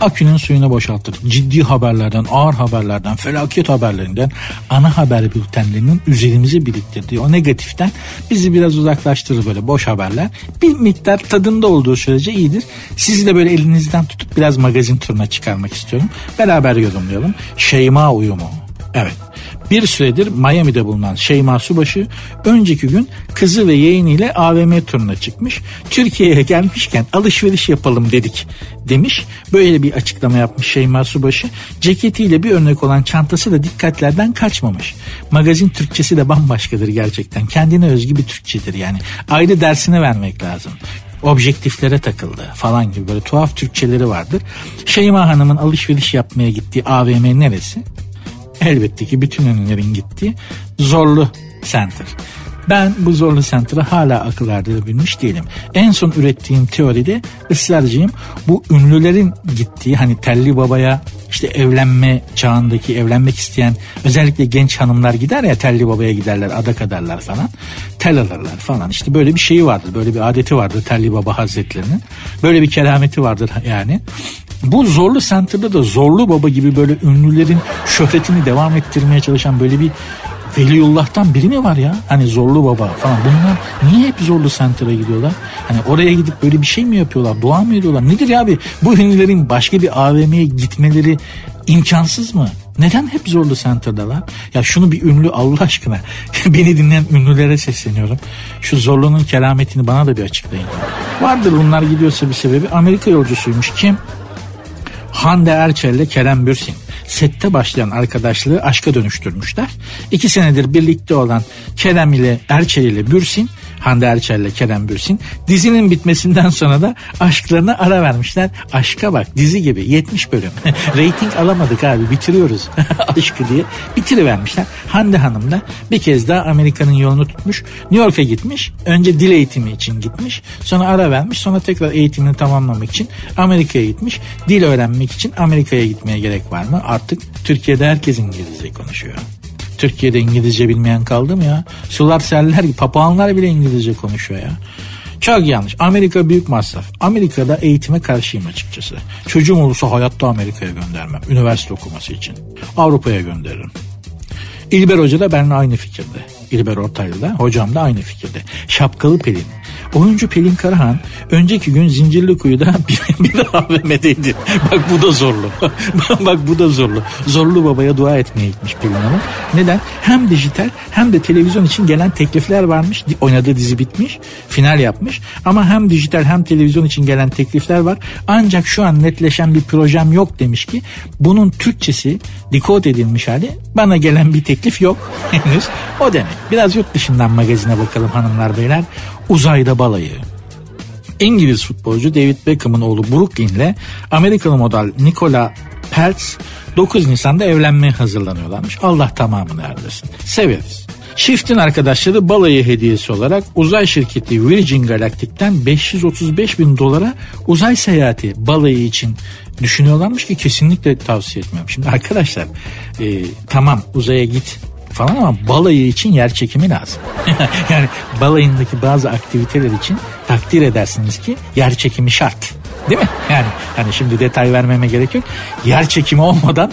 Akünün suyunu boşaltır. Ciddi haberlerden, ağır haberlerden, felaket haberlerinden, ana haber bültenlerinin üzerimizi biriktirdiği o negatiften bizi biraz uzaklaştırır böyle boş haberler. Bir miktar tadında olduğu sürece iyidir. Sizi de böyle elinizden tutup biraz magazin turuna çıkarmak istiyorum. Beraber yorumlayalım. Şeyma uyumu. Evet. Bir süredir Miami'de bulunan Şeyma Subaşı önceki gün kızı ve yeğeniyle AVM turuna çıkmış. Türkiye'ye gelmişken alışveriş yapalım dedik demiş. Böyle bir açıklama yapmış Şeyma Subaşı. Ceketiyle bir örnek olan çantası da dikkatlerden kaçmamış. Magazin Türkçesi de bambaşkadır gerçekten. Kendine özgü bir Türkçedir yani. Ayrı dersini vermek lazım objektiflere takıldı falan gibi böyle tuhaf Türkçeleri vardır. Şeyma Hanım'ın alışveriş yapmaya gittiği AVM neresi? Elbette ki bütün ünlülerin gittiği Zorlu Center. Ben bu Zorlu Center'a hala akıl erdirebilmiş değilim. En son ürettiğim teoride ısrarcıyım. Bu ünlülerin gittiği hani Telli Baba'ya işte evlenme çağındaki evlenmek isteyen özellikle genç hanımlar gider ya telli babaya giderler adak adarlar falan. Tel alırlar falan işte böyle bir şeyi vardır böyle bir adeti vardır telli baba hazretlerinin. Böyle bir kerameti vardır yani. Bu Zorlu Center'da da Zorlu Baba gibi böyle ünlülerin şöhretini devam ettirmeye çalışan böyle bir Veliullah'tan biri mi var ya? Hani Zorlu Baba falan. Bunlar niye hep Zorlu Center'a gidiyorlar? Hani oraya gidip böyle bir şey mi yapıyorlar? Dua mı ediyorlar? Nedir ya abi? Bu ünlülerin başka bir AVM'ye gitmeleri imkansız mı? Neden hep Zorlu Center'dalar? Ya şunu bir ünlü Allah aşkına beni dinleyen ünlülere sesleniyorum. Şu Zorlu'nun kerametini bana da bir açıklayın. Vardır bunlar gidiyorsa bir sebebi. Amerika yolcusuymuş. Kim? Hande Erçel ile Kerem Bürsin sette başlayan arkadaşlığı aşka dönüştürmüşler. İki senedir birlikte olan Kerem ile Erçel ile Bürsin Hande Erçel ile Kerem Bürsin dizinin bitmesinden sonra da aşklarına ara vermişler. Aşka bak dizi gibi 70 bölüm. Rating alamadık abi bitiriyoruz aşkı diye bitirivermişler. Hande Hanım da bir kez daha Amerika'nın yolunu tutmuş. New York'a gitmiş. Önce dil eğitimi için gitmiş. Sonra ara vermiş. Sonra tekrar eğitimini tamamlamak için Amerika'ya gitmiş. Dil öğrenmek için Amerika'ya gitmeye gerek var mı? Artık Türkiye'de herkes İngilizce konuşuyor. Türkiye'de İngilizce bilmeyen kaldı mı ya? Sular seller papağanlar bile İngilizce konuşuyor ya. Çok yanlış. Amerika büyük masraf. Amerika'da eğitime karşıyım açıkçası. Çocuğum olursa hayatta Amerika'ya göndermem. Üniversite okuması için. Avrupa'ya gönderirim. İlber Hoca da benimle aynı fikirde. İlber Ortaylı da hocam da aynı fikirde. Şapkalı Pelin. Oyuncu Pelin Karahan önceki gün Zincirlikuyu'da bir, bir AVM'deydi. Bak bu da zorlu. Bak bu da zorlu. Zorlu babaya dua etmeye gitmiş Pelin Hanım. Neden? Hem dijital hem de televizyon için gelen teklifler varmış. Oynadığı dizi bitmiş. Final yapmış. Ama hem dijital hem televizyon için gelen teklifler var. Ancak şu an netleşen bir projem yok demiş ki bunun Türkçesi dekod edilmiş hali bana gelen bir teklif yok henüz. O demek. Biraz yurt dışından magazine bakalım hanımlar beyler. Uzayda balayı. İngiliz futbolcu David Beckham'ın oğlu Brooklyn ile Amerikalı model Nikola Peltz 9 Nisan'da evlenmeye hazırlanıyorlarmış. Allah tamamını erdirsin. Severiz. Çiftin arkadaşları balayı hediyesi olarak uzay şirketi Virgin Galactic'ten 535 bin dolara uzay seyahati balayı için düşünüyorlarmış ki kesinlikle tavsiye etmiyorum. Şimdi arkadaşlar e, tamam uzaya git falan ama balayı için yer çekimi lazım. yani balayındaki bazı aktiviteler için takdir edersiniz ki yer çekimi şart. Değil mi? Yani hani şimdi detay vermeme gerek yok. Yer çekimi olmadan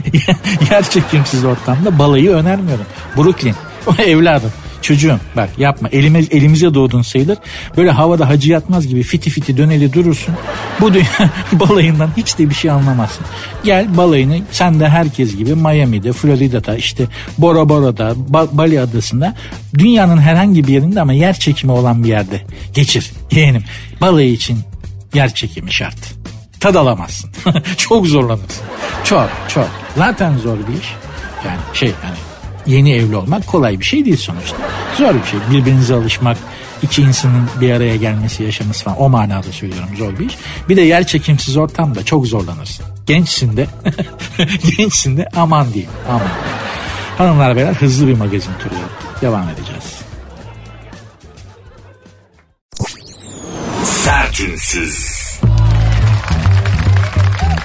yer çekimsiz ortamda balayı önermiyorum. Brooklyn. Evladım. Çocuğum bak yapma elime, elimize doğdun sayılır. Böyle havada hacı yatmaz gibi fiti fiti döneli durursun. Bu dünya balayından hiç de bir şey anlamazsın. Gel balayını sen de herkes gibi Miami'de, Florida'da işte Bora Bora'da, ba- Bali adasında dünyanın herhangi bir yerinde ama yer çekimi olan bir yerde geçir. Yeğenim balayı için yer çekimi şart. Tad alamazsın. çok zorlanırsın. Çok çok. Zaten zor bir iş. Yani şey yani yeni evli olmak kolay bir şey değil sonuçta. Zor bir şey. Birbirinize alışmak, iki insanın bir araya gelmesi, yaşaması falan o manada söylüyorum zor bir iş. Bir de yer çekimsiz ortamda çok zorlanırsın. Gençsin de, gençsin de aman diyeyim, aman. Hanımlar beyler hızlı bir magazin turu yaptık. Devam edeceğiz. Sertünsüz.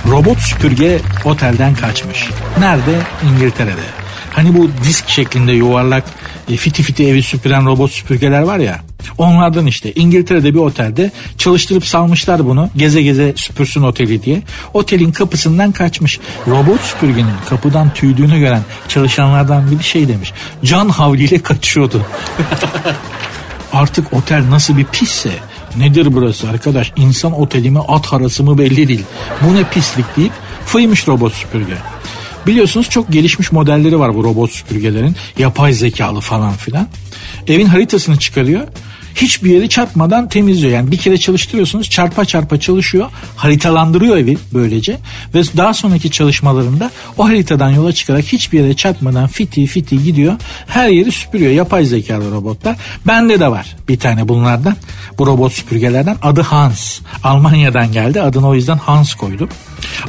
Robot süpürge otelden kaçmış. Nerede? İngiltere'de. Hani bu disk şeklinde yuvarlak e, fiti fiti evi süpüren robot süpürgeler var ya. Onlardan işte İngiltere'de bir otelde çalıştırıp salmışlar bunu geze geze süpürsün oteli diye. Otelin kapısından kaçmış. Robot süpürgenin kapıdan tüydüğünü gören çalışanlardan biri şey demiş. Can havliyle kaçıyordu. Artık otel nasıl bir pisse nedir burası arkadaş insan oteli mi at harası mı belli değil. Bu ne pislik deyip fıymış robot süpürge. Biliyorsunuz çok gelişmiş modelleri var bu robot süpürgelerin. Yapay zekalı falan filan. Evin haritasını çıkarıyor. Hiçbir yeri çarpmadan temizliyor. Yani bir kere çalıştırıyorsunuz çarpa çarpa çalışıyor. Haritalandırıyor evi böylece. Ve daha sonraki çalışmalarında o haritadan yola çıkarak hiçbir yere çarpmadan fiti fiti gidiyor. Her yeri süpürüyor. Yapay zekalı robotlar. Bende de var bir tane bunlardan. Bu robot süpürgelerden. Adı Hans. Almanya'dan geldi. Adını o yüzden Hans koydum.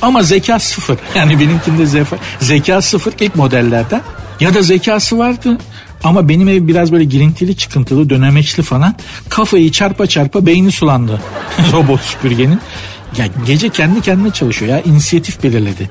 Ama zeka sıfır. Yani benimkinde zeka, zeka sıfır ilk modellerden. Ya da zekası vardı. Ama benim ev biraz böyle girintili çıkıntılı dönemeçli falan. Kafayı çarpa çarpa beyni sulandı robot süpürgenin. Ya gece kendi kendine çalışıyor ya inisiyatif belirledi.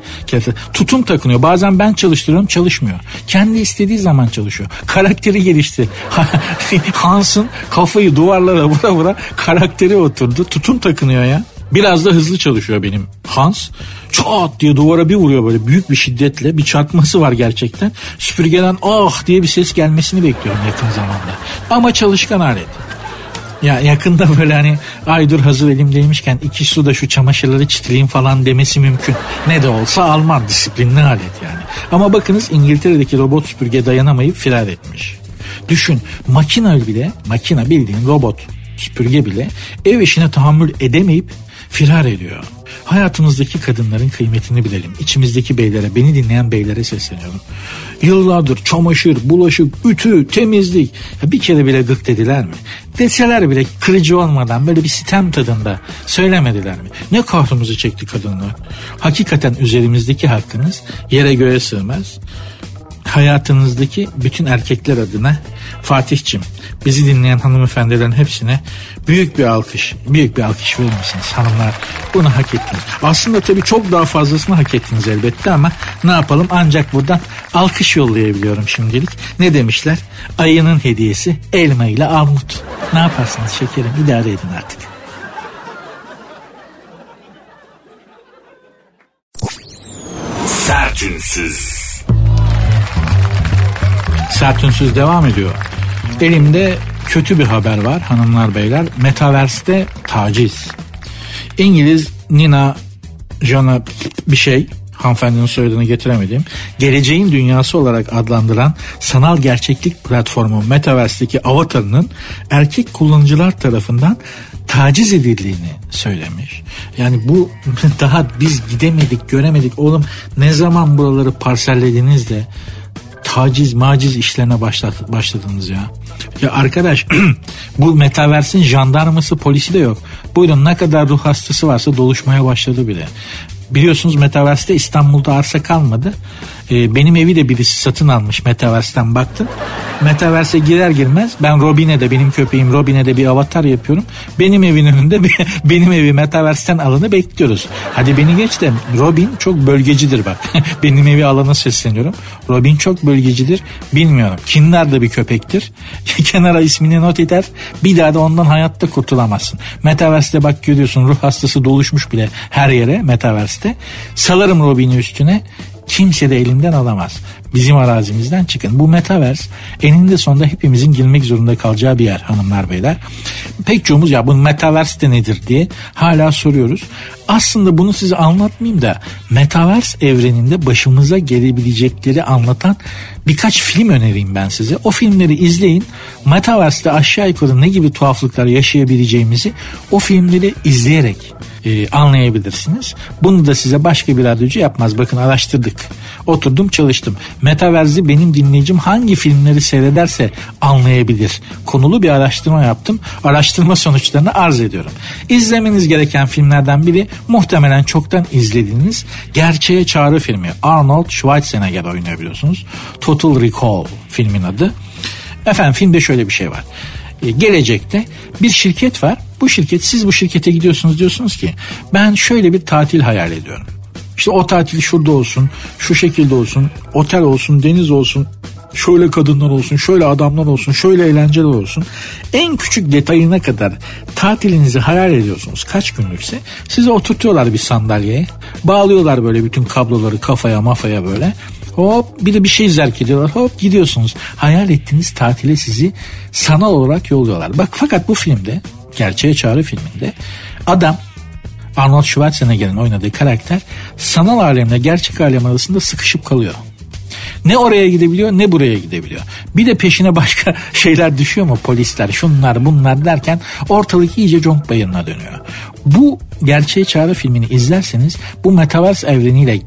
Tutum takınıyor. Bazen ben çalıştırıyorum çalışmıyor. Kendi istediği zaman çalışıyor. Karakteri gelişti. Hans'ın kafayı duvarlara vura vura karakteri oturdu. Tutum takınıyor ya. Biraz da hızlı çalışıyor benim Hans. Çat diye duvara bir vuruyor böyle büyük bir şiddetle. Bir çarpması var gerçekten. Süpürgeden ah diye bir ses gelmesini bekliyorum yakın zamanda. Ama çalışkan alet. Ya yakında böyle hani ay dur hazır elimdeymişken iki suda şu çamaşırları çitleyeyim falan demesi mümkün. Ne de olsa Alman disiplinli alet yani. Ama bakınız İngiltere'deki robot süpürge dayanamayıp firar etmiş. Düşün makina bile makina bildiğin robot süpürge bile ev işine tahammül edemeyip firar ediyor. Hayatımızdaki kadınların kıymetini bilelim. İçimizdeki beylere, beni dinleyen beylere sesleniyorum. Yıllardır çamaşır, bulaşık, ütü, temizlik. Ya bir kere bile gık dediler mi? Deseler bile kırıcı olmadan böyle bir sitem tadında söylemediler mi? Ne kahrımızı çekti kadınlar. Hakikaten üzerimizdeki hakkınız yere göğe sığmaz hayatınızdaki bütün erkekler adına Fatih'cim bizi dinleyen hanımefendilerin hepsine büyük bir alkış, büyük bir alkış verir misiniz hanımlar? Bunu hak ettiniz. Aslında tabii çok daha fazlasını hak ettiniz elbette ama ne yapalım ancak buradan alkış yollayabiliyorum şimdilik. Ne demişler? Ayının hediyesi elma ile armut. Ne yaparsınız şekerim idare edin artık. Sertünsüz. Sertünsüz devam ediyor. Elimde kötü bir haber var hanımlar beyler. Metaverse'de taciz. İngiliz Nina Jana bir şey hanımefendinin soyadını getiremedim. Geleceğin dünyası olarak adlandıran sanal gerçeklik platformu Metaverse'deki avatarının erkek kullanıcılar tarafından taciz edildiğini söylemiş. Yani bu daha biz gidemedik göremedik oğlum ne zaman buraları parsellediniz de taciz maciz işlerine başlat, başladınız ya. Ya arkadaş bu metaversin jandarması polisi de yok. Buyurun ne kadar ruh hastası varsa doluşmaya başladı bile. Biliyorsunuz Metaverse'de İstanbul'da arsa kalmadı. Ee, benim evi de birisi satın almış Metaverse'den baktım. Metaverse'e girer girmez ben Robin'e benim köpeğim Robin'e de bir avatar yapıyorum. Benim evin önünde benim evi Metaverse'ten alanı bekliyoruz. Hadi beni geç de Robin çok bölgecidir bak. benim evi alana sesleniyorum. Robin çok bölgecidir. Bilmiyorum. Kinler de bir köpektir. Kenara ismini not eder. Bir daha da ondan hayatta kurtulamazsın. Metaverse'de bak görüyorsun ruh hastası doluşmuş bile her yere Metaverse'de. Salarım Robin'i üstüne kimse de elimden alamaz. Bizim arazimizden çıkın. Bu metaverse eninde sonunda hepimizin girmek zorunda kalacağı bir yer hanımlar beyler. Pek çoğumuz ya bu metaverse de nedir diye hala soruyoruz. Aslında bunu size anlatmayayım da metaverse evreninde başımıza gelebilecekleri anlatan birkaç film önereyim ben size. O filmleri izleyin. Metaverse'de aşağı yukarı ne gibi tuhaflıklar yaşayabileceğimizi o filmleri izleyerek e, anlayabilirsiniz. Bunu da size başka bir radyocu yapmaz. Bakın araştırdık. Oturdum çalıştım. Metaverse'i benim dinleyicim hangi filmleri seyrederse anlayabilir. Konulu bir araştırma yaptım. Araştırma sonuçlarını arz ediyorum. İzlemeniz gereken filmlerden biri muhtemelen çoktan izlediğiniz Gerçeğe Çağrı filmi. Arnold Schwarzenegger oynuyor biliyorsunuz. Total Recall filmin adı. Efendim filmde şöyle bir şey var. E, gelecekte bir şirket var. Bu şirket siz bu şirkete gidiyorsunuz diyorsunuz ki ben şöyle bir tatil hayal ediyorum. İşte o tatil şurada olsun, şu şekilde olsun, otel olsun, deniz olsun, şöyle kadınlar olsun, şöyle adamlar olsun, şöyle eğlenceler olsun. En küçük detayına kadar tatilinizi hayal ediyorsunuz kaç günlükse. Sizi oturtuyorlar bir sandalyeye. Bağlıyorlar böyle bütün kabloları kafaya mafaya böyle. Hop bir de bir şey zerk ediyorlar. Hop gidiyorsunuz. Hayal ettiğiniz tatile sizi sanal olarak yolluyorlar. Bak fakat bu filmde Gerçeğe Çağrı filminde adam Arnold Schwarzenegger'in oynadığı karakter sanal alemle gerçek alem arasında sıkışıp kalıyor. Ne oraya gidebiliyor ne buraya gidebiliyor. Bir de peşine başka şeyler düşüyor mu polisler şunlar bunlar derken ortalık iyice conk bayırına dönüyor. Bu gerçeğe çağrı filmini izlerseniz bu metaverse evreniyle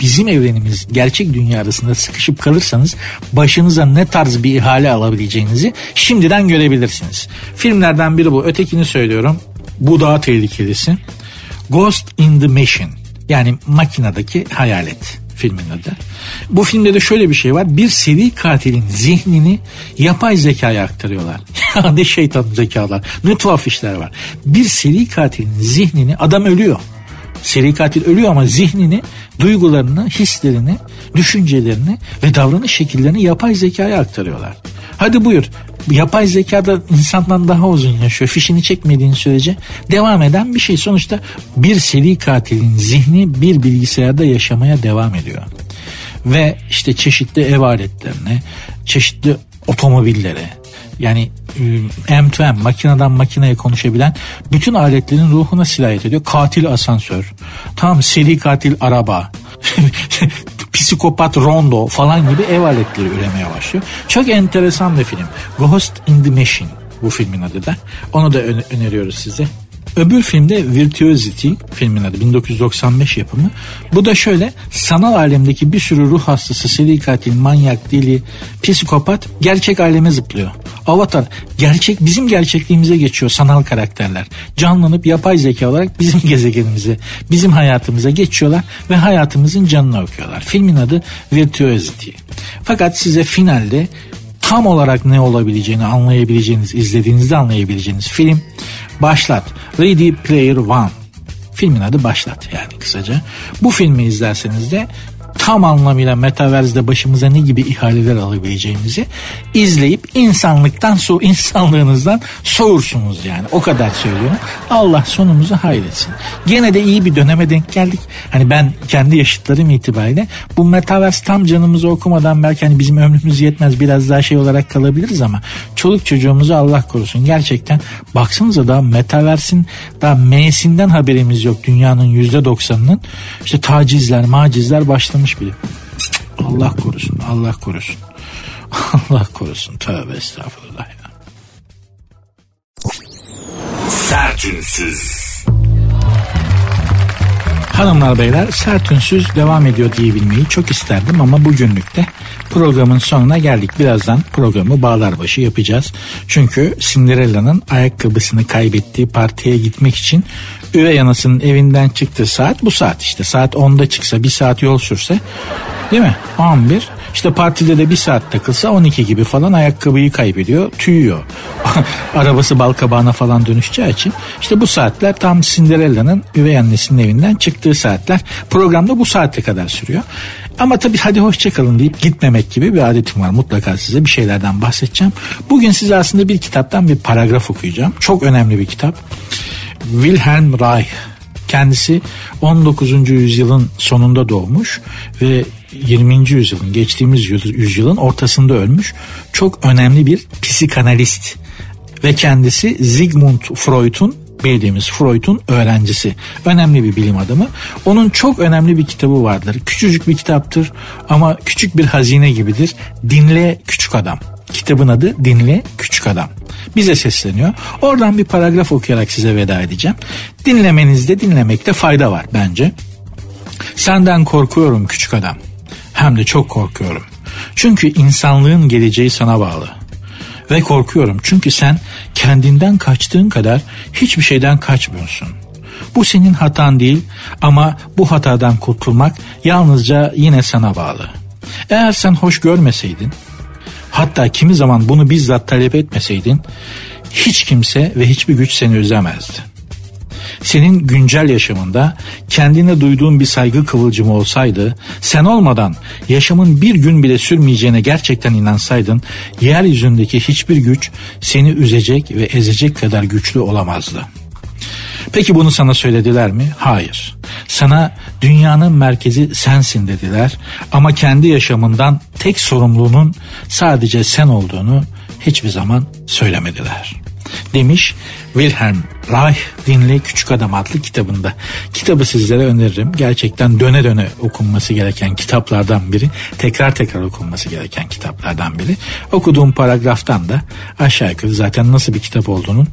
bizim evrenimiz gerçek dünya arasında sıkışıp kalırsanız başınıza ne tarz bir ihale alabileceğinizi şimdiden görebilirsiniz. Filmlerden biri bu. Ötekini söylüyorum. Bu daha tehlikelisi. Ghost in the Machine yani makinedeki hayalet filmin adı. Bu filmde de şöyle bir şey var. Bir seri katilin zihnini yapay zekaya aktarıyorlar. ne şeytan zekalar. Ne tuhaf işler var. Bir seri katilin zihnini adam ölüyor. Seri katil ölüyor ama zihnini, duygularını, hislerini, düşüncelerini ve davranış şekillerini yapay zekaya aktarıyorlar. Hadi buyur. Yapay zekada insandan daha uzun yaşıyor. Fişini çekmediğin sürece devam eden bir şey. Sonuçta bir seri katilin zihni bir bilgisayarda yaşamaya devam ediyor. Ve işte çeşitli ev aletlerine, çeşitli otomobillere, yani e, M2M makineden makineye konuşabilen bütün aletlerin ruhuna sirayet ediyor. Katil asansör, tam seri katil araba, psikopat rondo falan gibi ev aletleri üretmeye başlıyor. Çok enteresan bir film. Ghost in the Machine bu filmin adı da. Onu da öneriyoruz size. Öbür filmde Virtuosity filmin adı 1995 yapımı. Bu da şöyle sanal alemdeki bir sürü ruh hastası, seri katil, manyak, deli, psikopat gerçek aleme zıplıyor. Avatar gerçek bizim gerçekliğimize geçiyor sanal karakterler. Canlanıp yapay zeka olarak bizim gezegenimize, bizim hayatımıza geçiyorlar ve hayatımızın canını okuyorlar. Filmin adı Virtuosity. Fakat size finalde tam olarak ne olabileceğini anlayabileceğiniz, izlediğinizde anlayabileceğiniz film Başlat. Ready Player One. Filmin adı Başlat yani kısaca. Bu filmi izlerseniz de tam anlamıyla metaverse'de başımıza ne gibi ihaleler alabileceğimizi izleyip insanlıktan so insanlığınızdan soğursunuz yani. O kadar söylüyorum. Allah sonumuzu hayretsin. Gene de iyi bir döneme denk geldik. Hani ben kendi yaşıtlarım itibariyle bu metaverse tam canımızı okumadan belki hani bizim ömrümüz yetmez biraz daha şey olarak kalabiliriz ama çoluk çocuğumuzu Allah korusun. Gerçekten baksanıza da metaverse'in daha M'sinden haberimiz yok dünyanın yüzde doksanının. İşte tacizler, macizler başlamış bile. Allah korusun, Allah korusun. Allah korusun. Tövbe estağfurullah ya. Sertünsüz. Hanımlar beyler sertünsüz devam ediyor diyebilmeyi çok isterdim ama bugünlük de programın sonuna geldik. Birazdan programı bağlar başı yapacağız. Çünkü Cinderella'nın ayakkabısını kaybettiği partiye gitmek için üvey anasının evinden çıktığı saat bu saat işte. Saat 10'da çıksa bir saat yol sürse değil mi? 11 işte partide de bir saat takılsa 12 gibi falan ayakkabıyı kaybediyor, tüyüyor. Arabası balkabağına falan dönüşeceği için işte bu saatler tam Cinderella'nın üvey annesinin evinden çıktığı saatler. Programda bu saate kadar sürüyor. Ama tabii hadi hoşçakalın deyip gitmemek gibi bir adetim var. Mutlaka size bir şeylerden bahsedeceğim. Bugün size aslında bir kitaptan bir paragraf okuyacağım. Çok önemli bir kitap. Wilhelm Reich Kendisi 19. yüzyılın sonunda doğmuş ve 20. yüzyılın geçtiğimiz yüzyılın ortasında ölmüş. Çok önemli bir psikanalist ve kendisi Sigmund Freud'un bildiğimiz Freud'un öğrencisi. Önemli bir bilim adamı. Onun çok önemli bir kitabı vardır. Küçücük bir kitaptır ama küçük bir hazine gibidir. Dinle Küçük Adam. Kitabın adı Dinle Küçük Adam. Bize sesleniyor. Oradan bir paragraf okuyarak size veda edeceğim. Dinlemenizde dinlemekte fayda var bence. Senden korkuyorum küçük adam. Hem de çok korkuyorum. Çünkü insanlığın geleceği sana bağlı. Ve korkuyorum çünkü sen kendinden kaçtığın kadar hiçbir şeyden kaçmıyorsun. Bu senin hatan değil ama bu hatadan kurtulmak yalnızca yine sana bağlı. Eğer sen hoş görmeseydin, hatta kimi zaman bunu bizzat talep etmeseydin, hiç kimse ve hiçbir güç seni üzemezdi senin güncel yaşamında kendine duyduğun bir saygı kıvılcımı olsaydı, sen olmadan yaşamın bir gün bile sürmeyeceğine gerçekten inansaydın, yeryüzündeki hiçbir güç seni üzecek ve ezecek kadar güçlü olamazdı. Peki bunu sana söylediler mi? Hayır. Sana dünyanın merkezi sensin dediler ama kendi yaşamından tek sorumluluğunun sadece sen olduğunu hiçbir zaman söylemediler demiş Wilhelm Reich Dinle Küçük Adam adlı kitabında. Kitabı sizlere öneririm. Gerçekten döne döne okunması gereken kitaplardan biri. Tekrar tekrar okunması gereken kitaplardan biri. Okuduğum paragraftan da aşağı yukarı zaten nasıl bir kitap olduğunun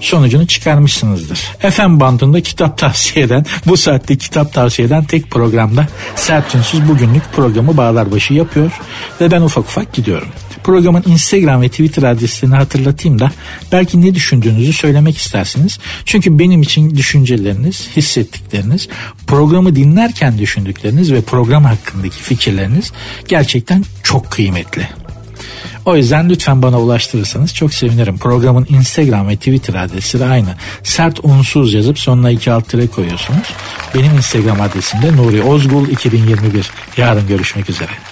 sonucunu çıkarmışsınızdır. FM bandında kitap tavsiye eden, bu saatte kitap tavsiye eden tek programda Sertünsüz bugünlük programı bağlar başı yapıyor ve ben ufak ufak gidiyorum. Programın Instagram ve Twitter adreslerini hatırlatayım da belki ne düşündüğünüzü söylemek istersiniz. Çünkü benim için düşünceleriniz, hissettikleriniz, programı dinlerken düşündükleriniz ve program hakkındaki fikirleriniz gerçekten çok kıymetli. O yüzden lütfen bana ulaştırırsanız çok sevinirim. Programın Instagram ve Twitter adresi de aynı. Sert unsuz yazıp sonuna iki alt tire koyuyorsunuz. Benim Instagram adresim de Nuri Ozgul 2021. Yarın görüşmek üzere.